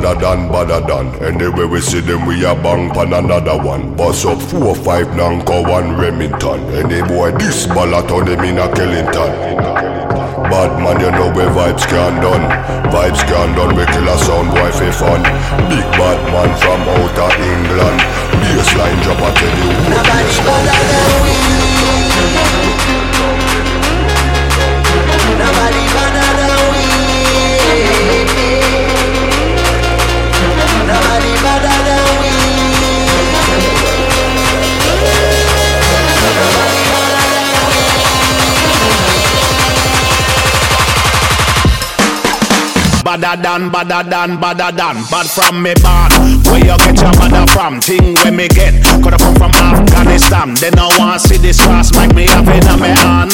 badder than, badder than. Anyway we see them, we a bang pan another one. Bust up four, five, Nanko, one Remington. Any boy this ballot on them in a Kellington. Bad man, you know where vibes can done. Vibes can done, we kill a sound boy for fun. Big bad man from outer England. Bassline drop, I tell you. Nobody better than we. Badder than, badder than, badder than. Bad from me bad. Where you get your mother from? Thing where me get. Coulda come from Afghanistan. They no want see this fast make me have it on me hand.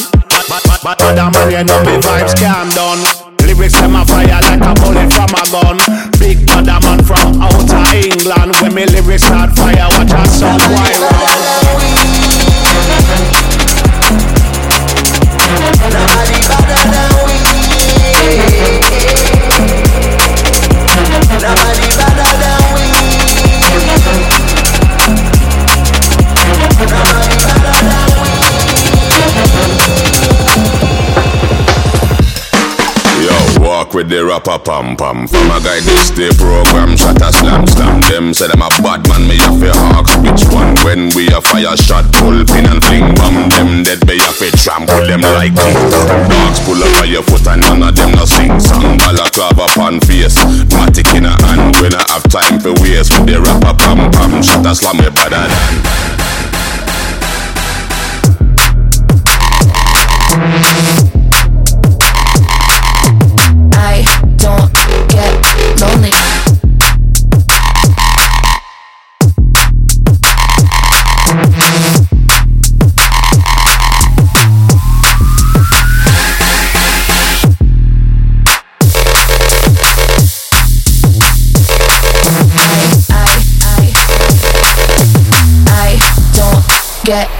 But, but, but, other man, you know me vibes can done. Lyrics them a fire like a bullet from a gun. Big badder man from outer England. When me lyrics start fire, watch a song why run. The rapper pam pam. From a guy this day program, shot a slam slam. Them say them a bad man, me have to ask which one. When we a fire shot, pull pin and fling bomb. Them dead, me have to trample them like Dogs pull up on your foot and none of them no sing song. Balaclava pan face, matic in a hand. When I have time for waste with the rapper pam pam. Shot a slam me better than. Get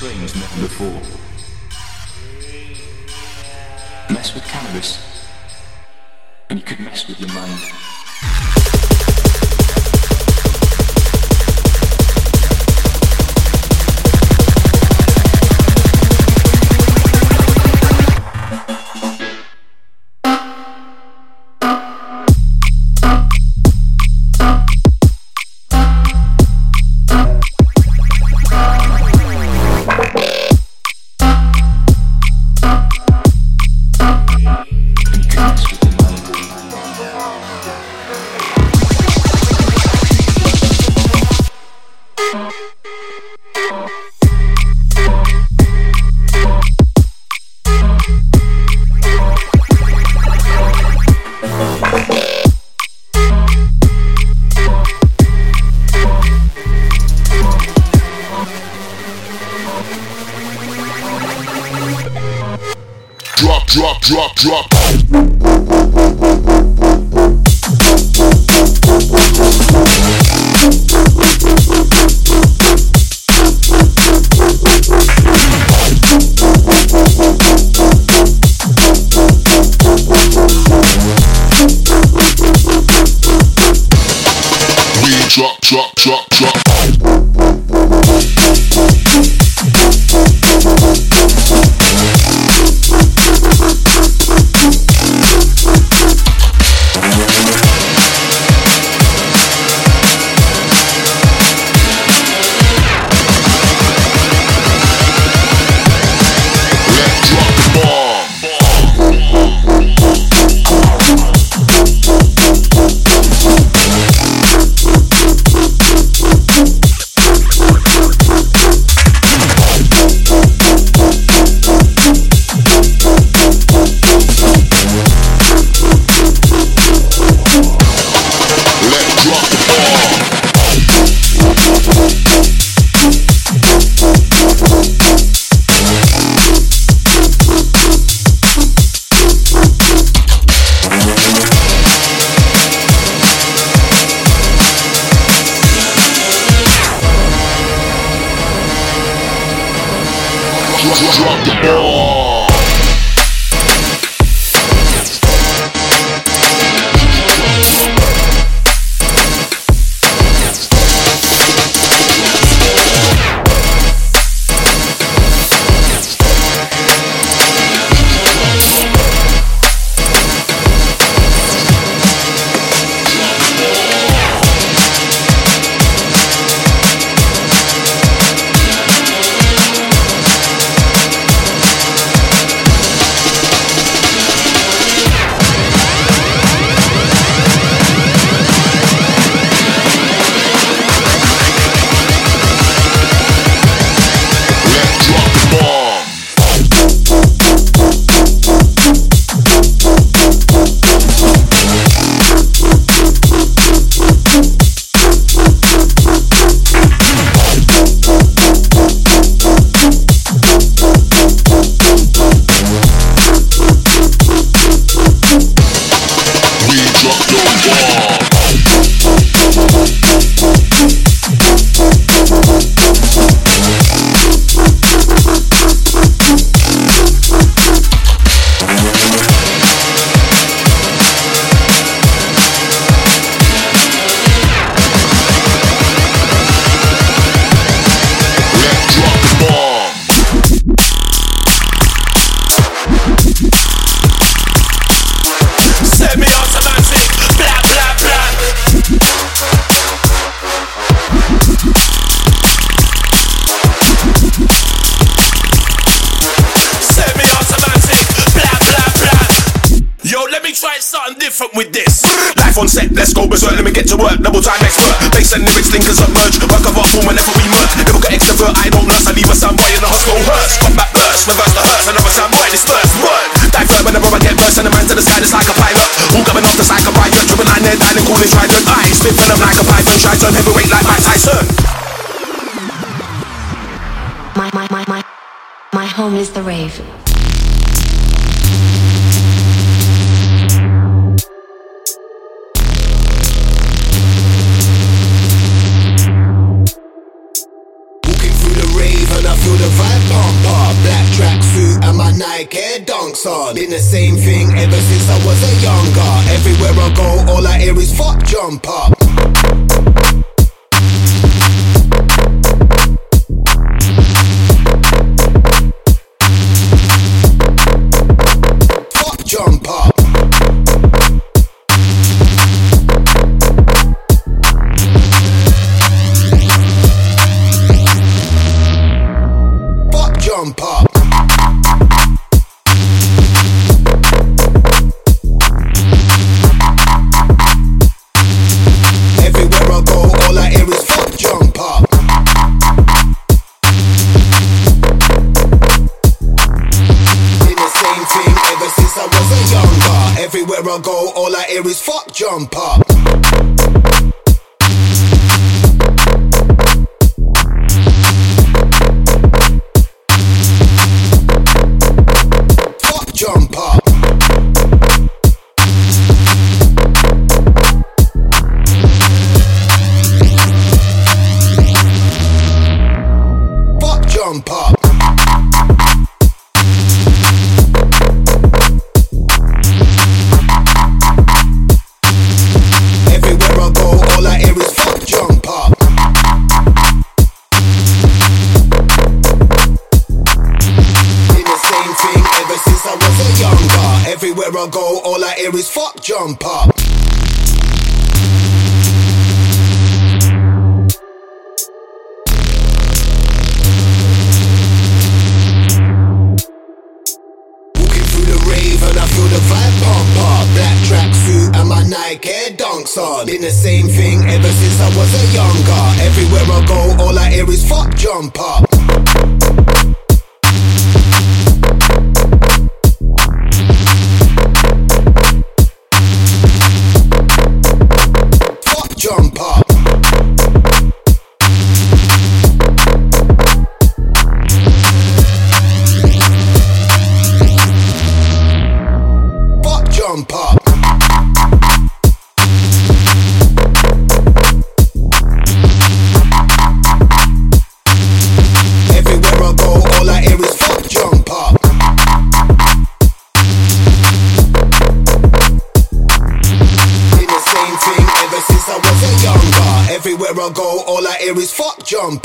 strains met before. Mess with cannabis, and you could mess with your mind. drop, drop, drop. Hear is fuck jump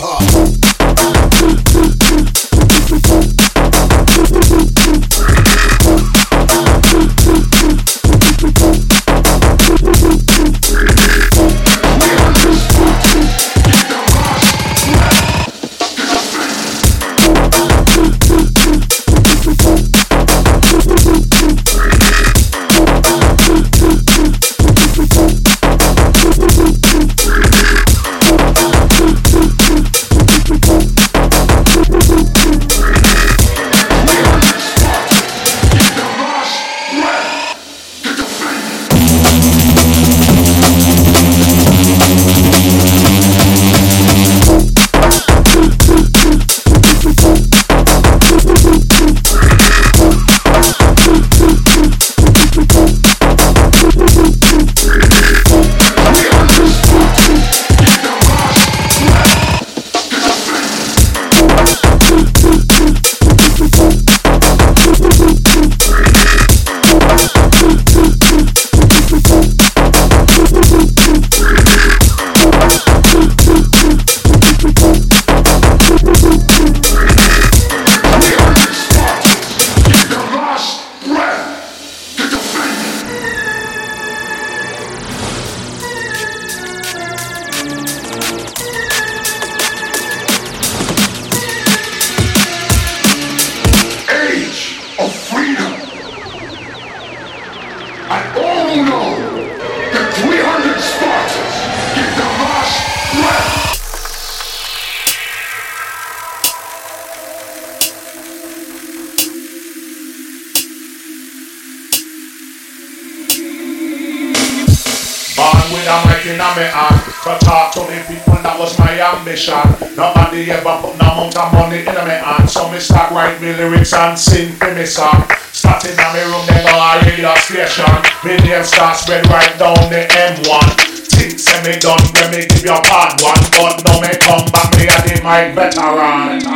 my ambition. Nobody ever put no amount of money in my hand. So me start write me lyrics and sing for me song. Starting in my room, then go a radio station. Me name start spread right down the M1. Think say me done when me give you a part one But now me come back me a the mic veteran, veteran.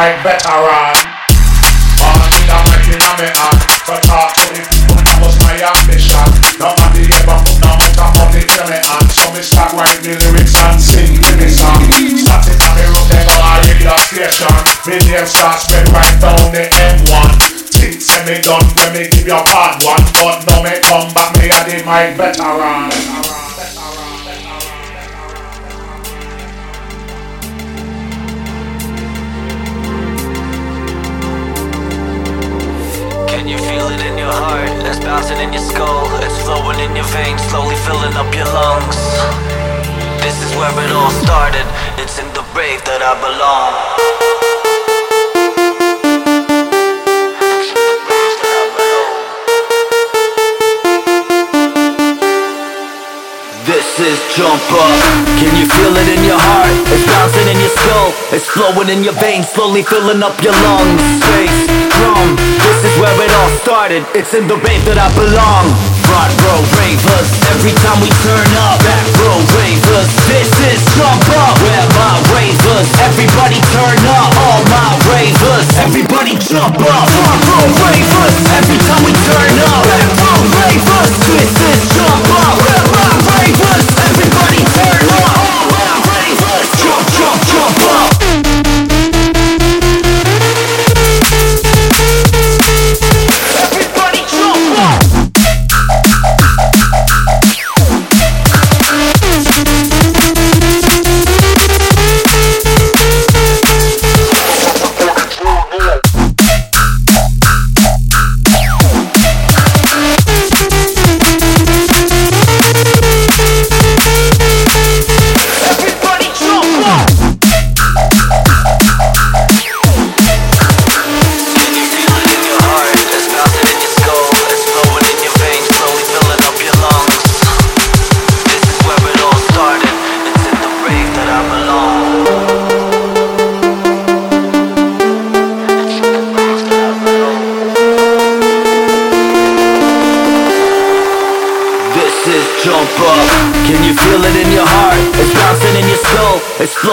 my veteran. All in a mic in a me hand, but talk to the people that was my ambition. Nobody ever put no amount of money in me hand, so me start write me lyrics and sing me song. Start it me room, then go a radio station. Me name start spread right down the M1. Think say me done when me give you part one, but now me come back me a the mic veteran. Your heart? It's bouncing in your skull, it's flowing in your veins, slowly filling up your lungs. This is where it all started, it's in the rave that I belong. This is jump up Can you feel it in your heart? It's bouncing in your skull It's flowing in your veins Slowly filling up your lungs Space, drum This is where it all started. It's in the rave that I belong. Front row ravers Every time we turn up. Back row ravers. This is jump up. Where my ravers. Everybody turn up. All my ravers. Everybody jump up. Front row ravers. Every time we turn up. Back row ravers. This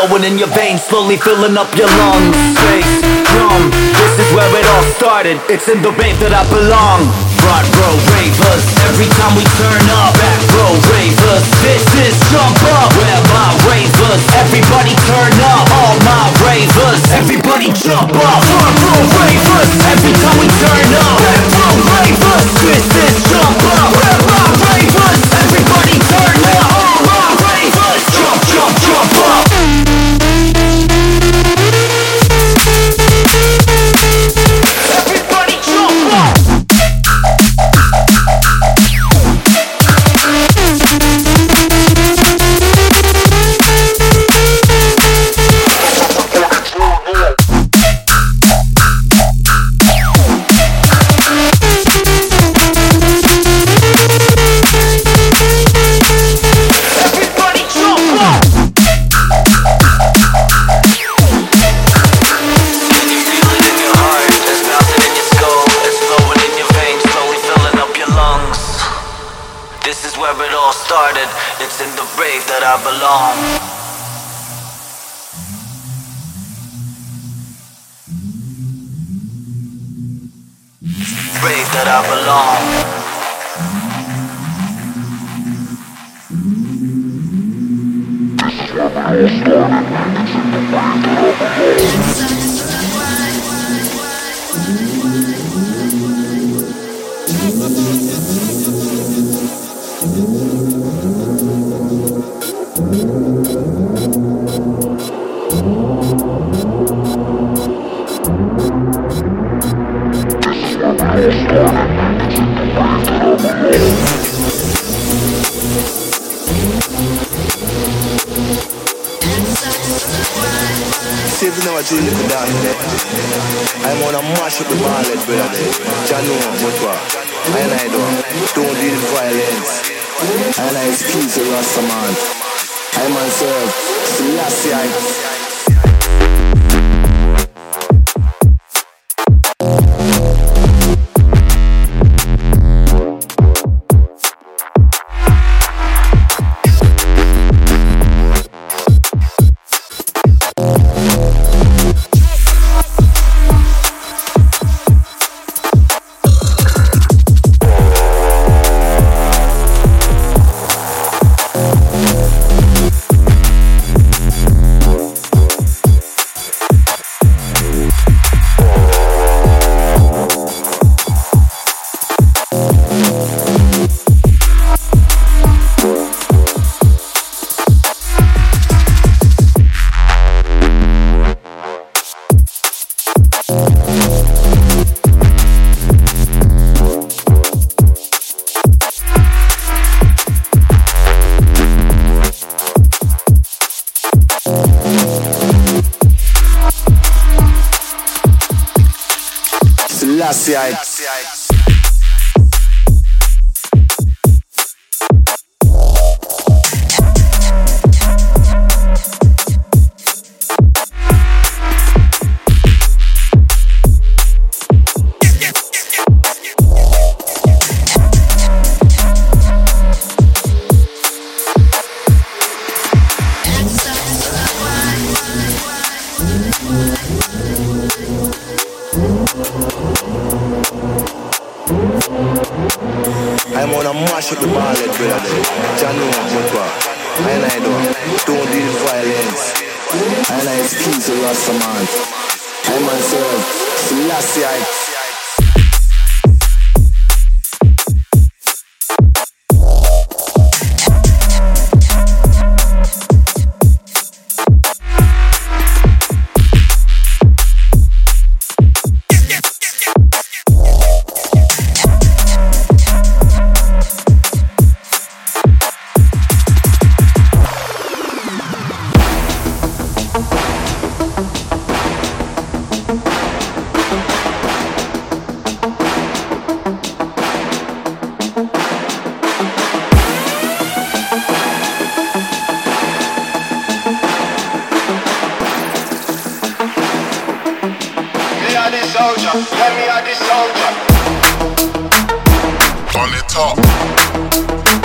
flowing in your veins, slowly filling up your lungs. Space, drum. This is where it all started. It's in the rave that I belong. Front row ravers. Every time we turn up, I'm a mash up the ballad, brother. What? I and I don't. Don't do the violence. And I excuse the Rasta man. I myself, Selassie, I Slash are this soldier. Let me are this soldier. On the top.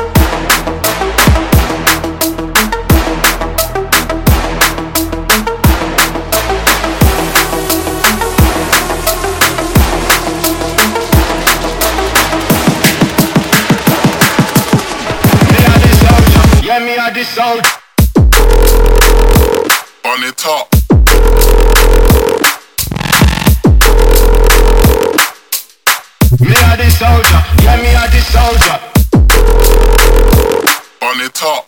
soldier. On the top.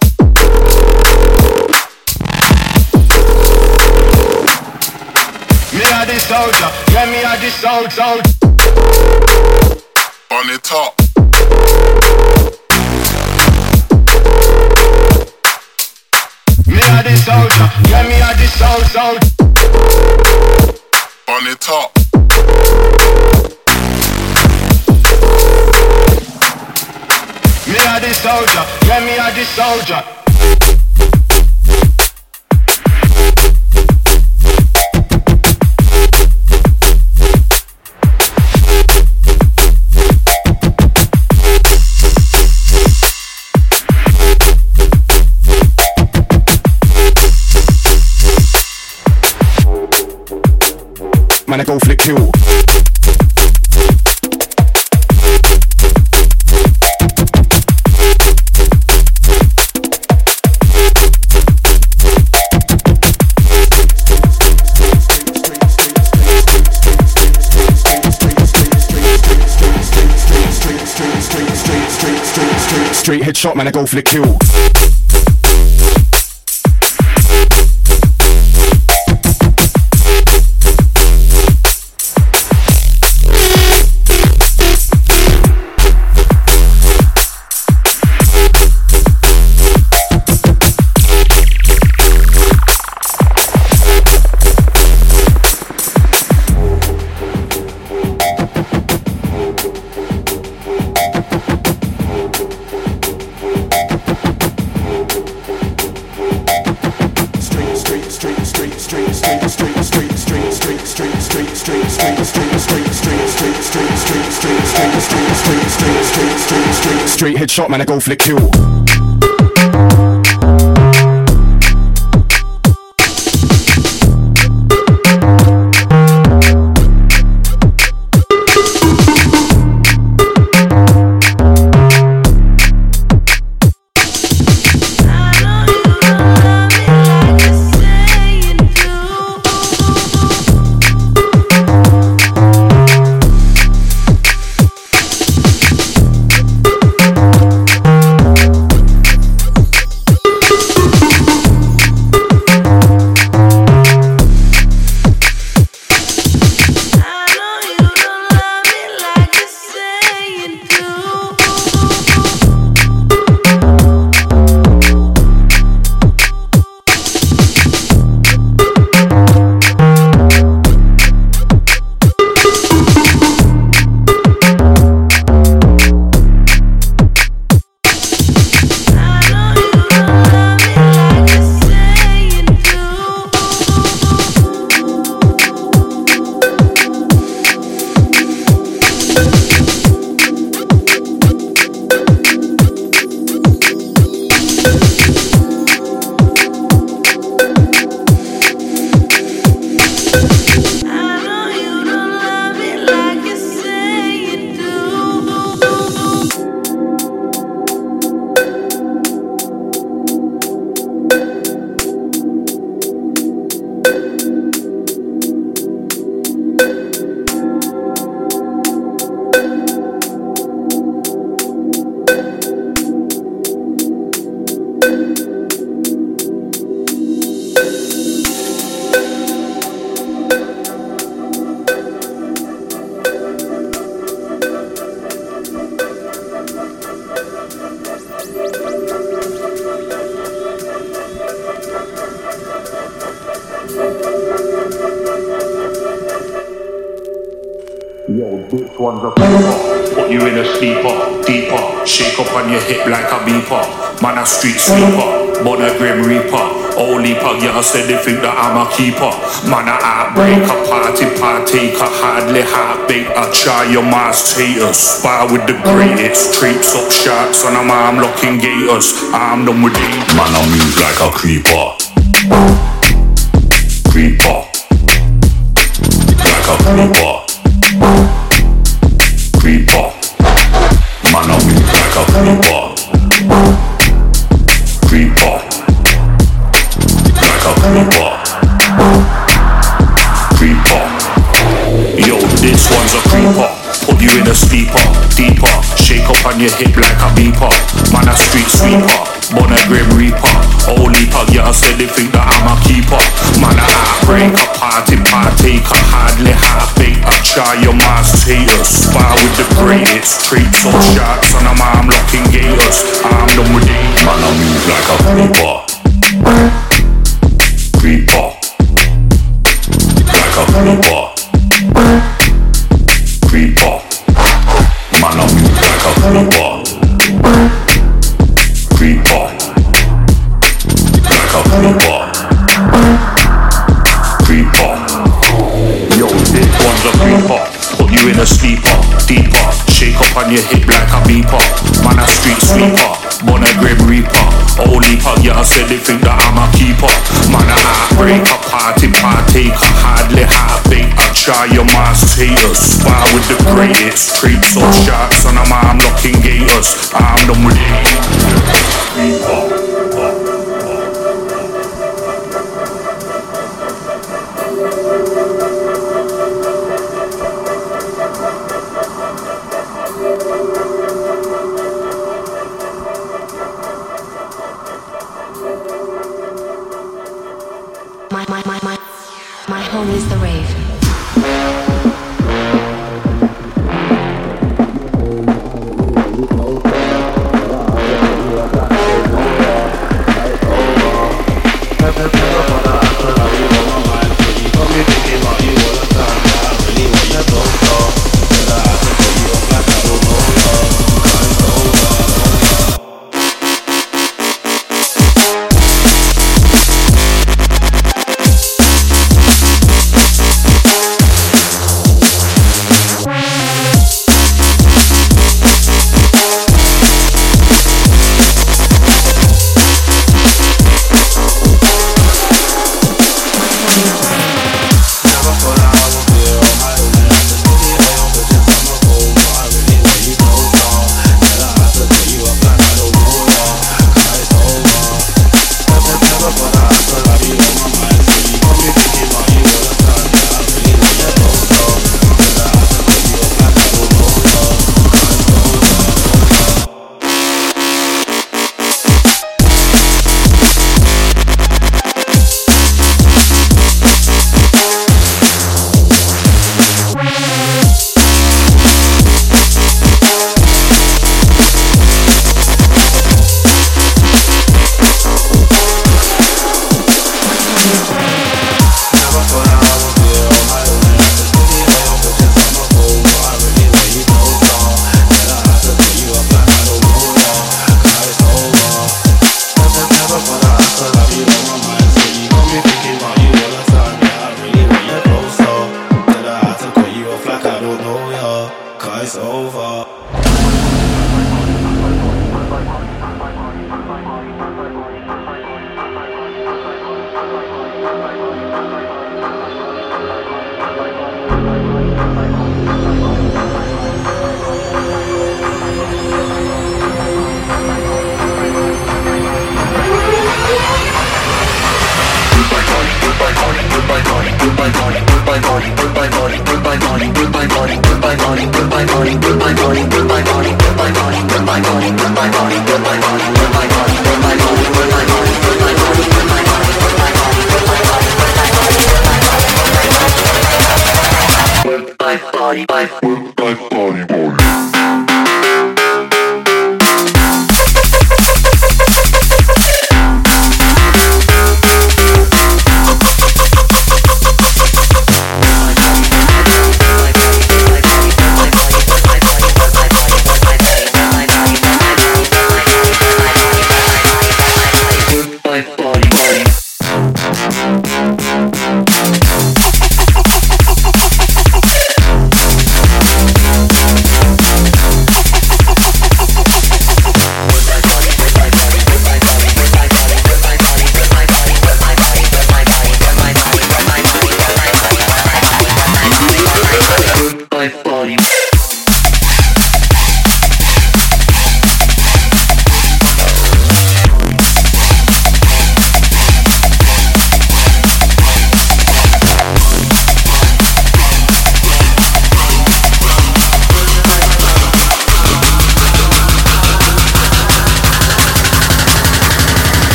Me a the soldier, yeah me a the soldier. On the top. Me a the soldier, yeah me a the soldier. On the top. Me a the soldier, yeah me a the soldier. Man, I go flick you. Straight headshot, man, I go for the kill. Straight headshot, man, I go flick kill. Put you in a sleeper, deeper. Shake up on your hip like a beeper. Man, a street sweeper. Born a grim reaper. Only pug, yeah, said they think that I'm a keeper. Man, a heartbreaker, party partaker. Hardly heartbeat. I try your mass taters. Spar with the greatest. Treats up shots on a arm locking gators. I'm done with it. Man, I move like a creeper. Creeper. Like a. Creeper. On your hip like a beeper. Man, a street sweeper. Born a grim reaper. Only pug, yeah, said they think that I'm a keeper. Man, a heartbreaker, party partaker. Hardly half-baked. I try your mass taters. Spar with the greatest. Treats up shots on a arm locking gators. I'm done with it. Man, I move like a creeper. Creeper. Like a. Creeper. On your hip like a beeper. Man, a street sweeper. Born a grim reaper. Only pug, I said they think that I'm a keeper. Man, a heartbreaker, party partaker. Hardly heartbeat. I shy, your mask haters. Spar with the greatest. Creeps or shots, and I'm arm locking gators. I'm done with it.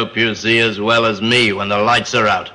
Hope you see as well as me when the lights are out.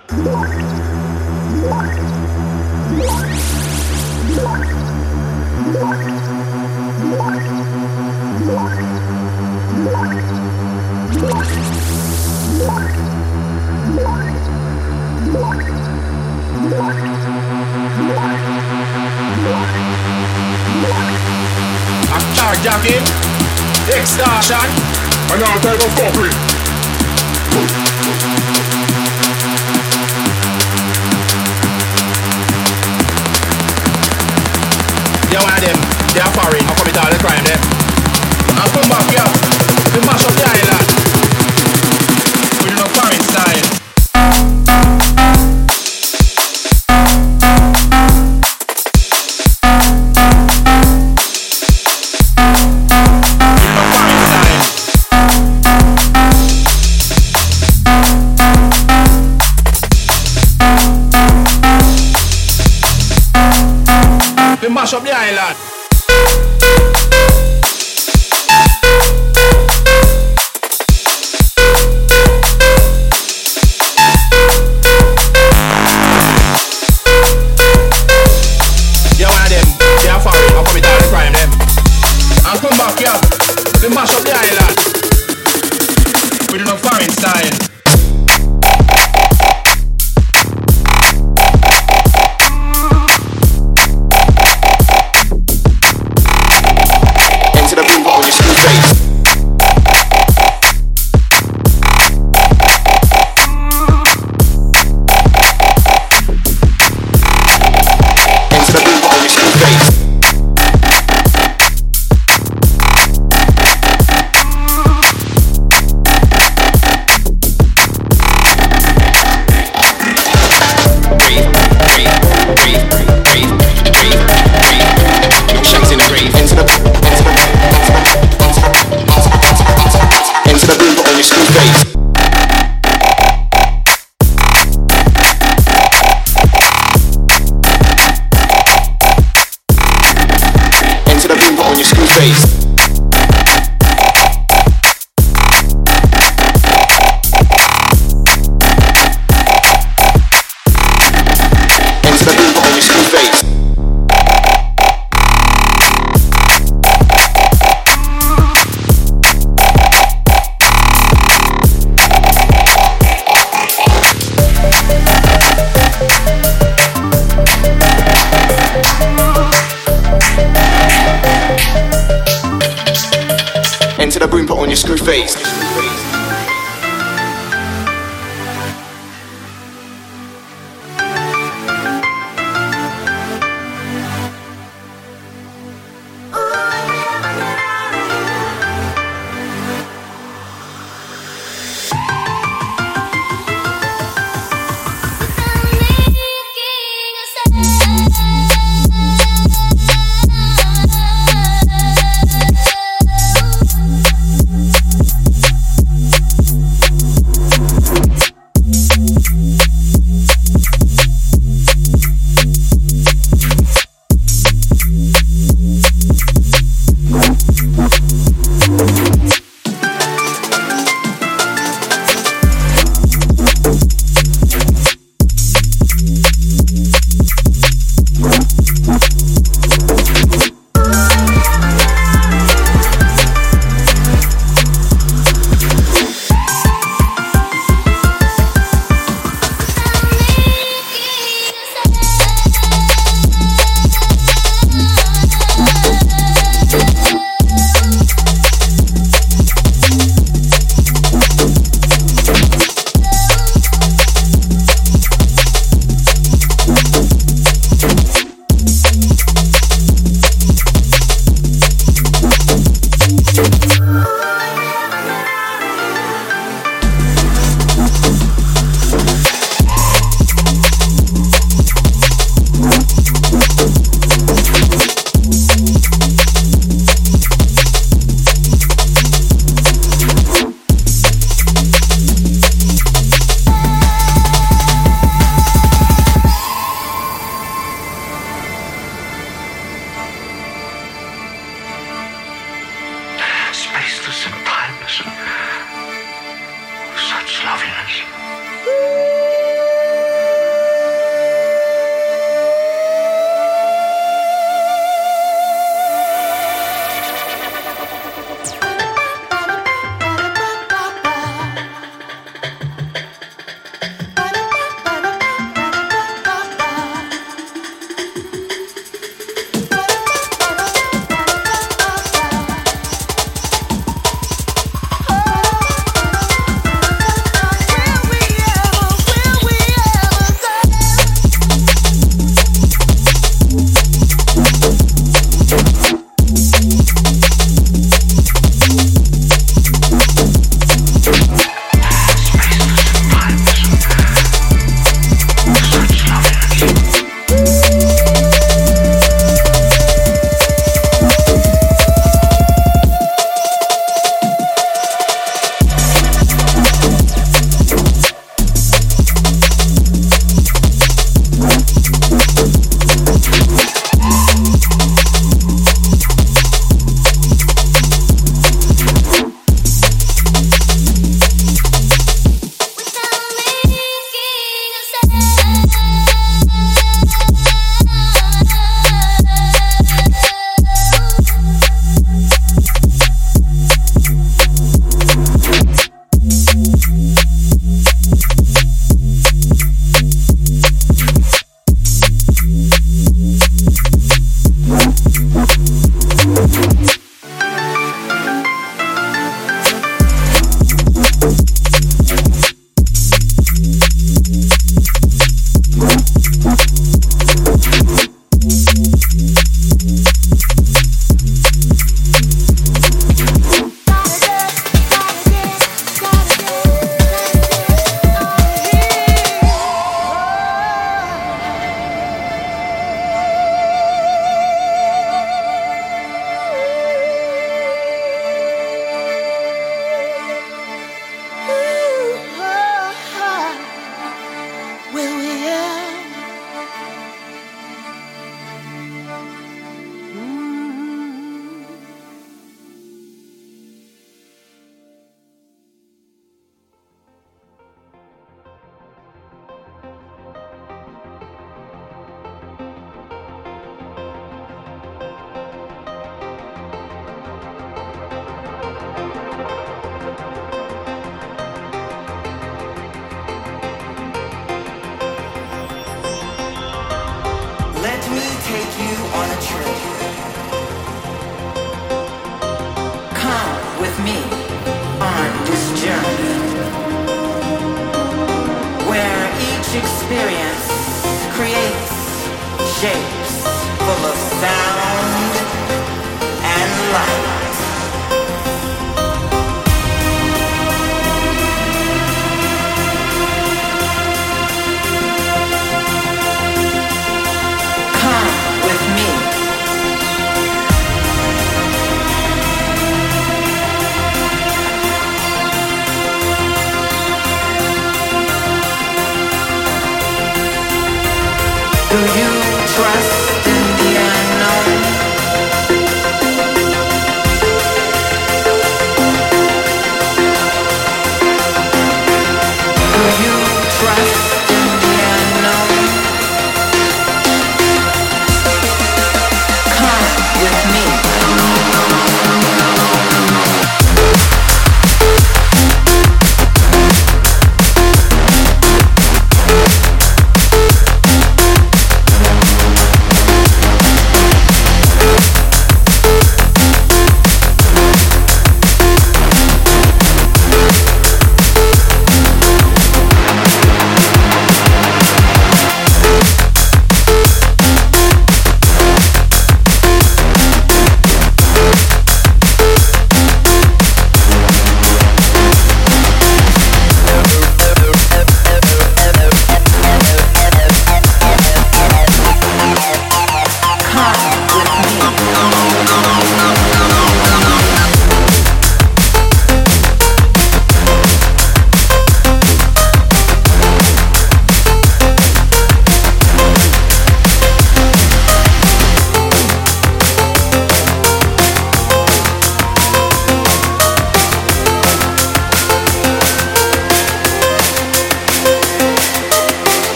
face.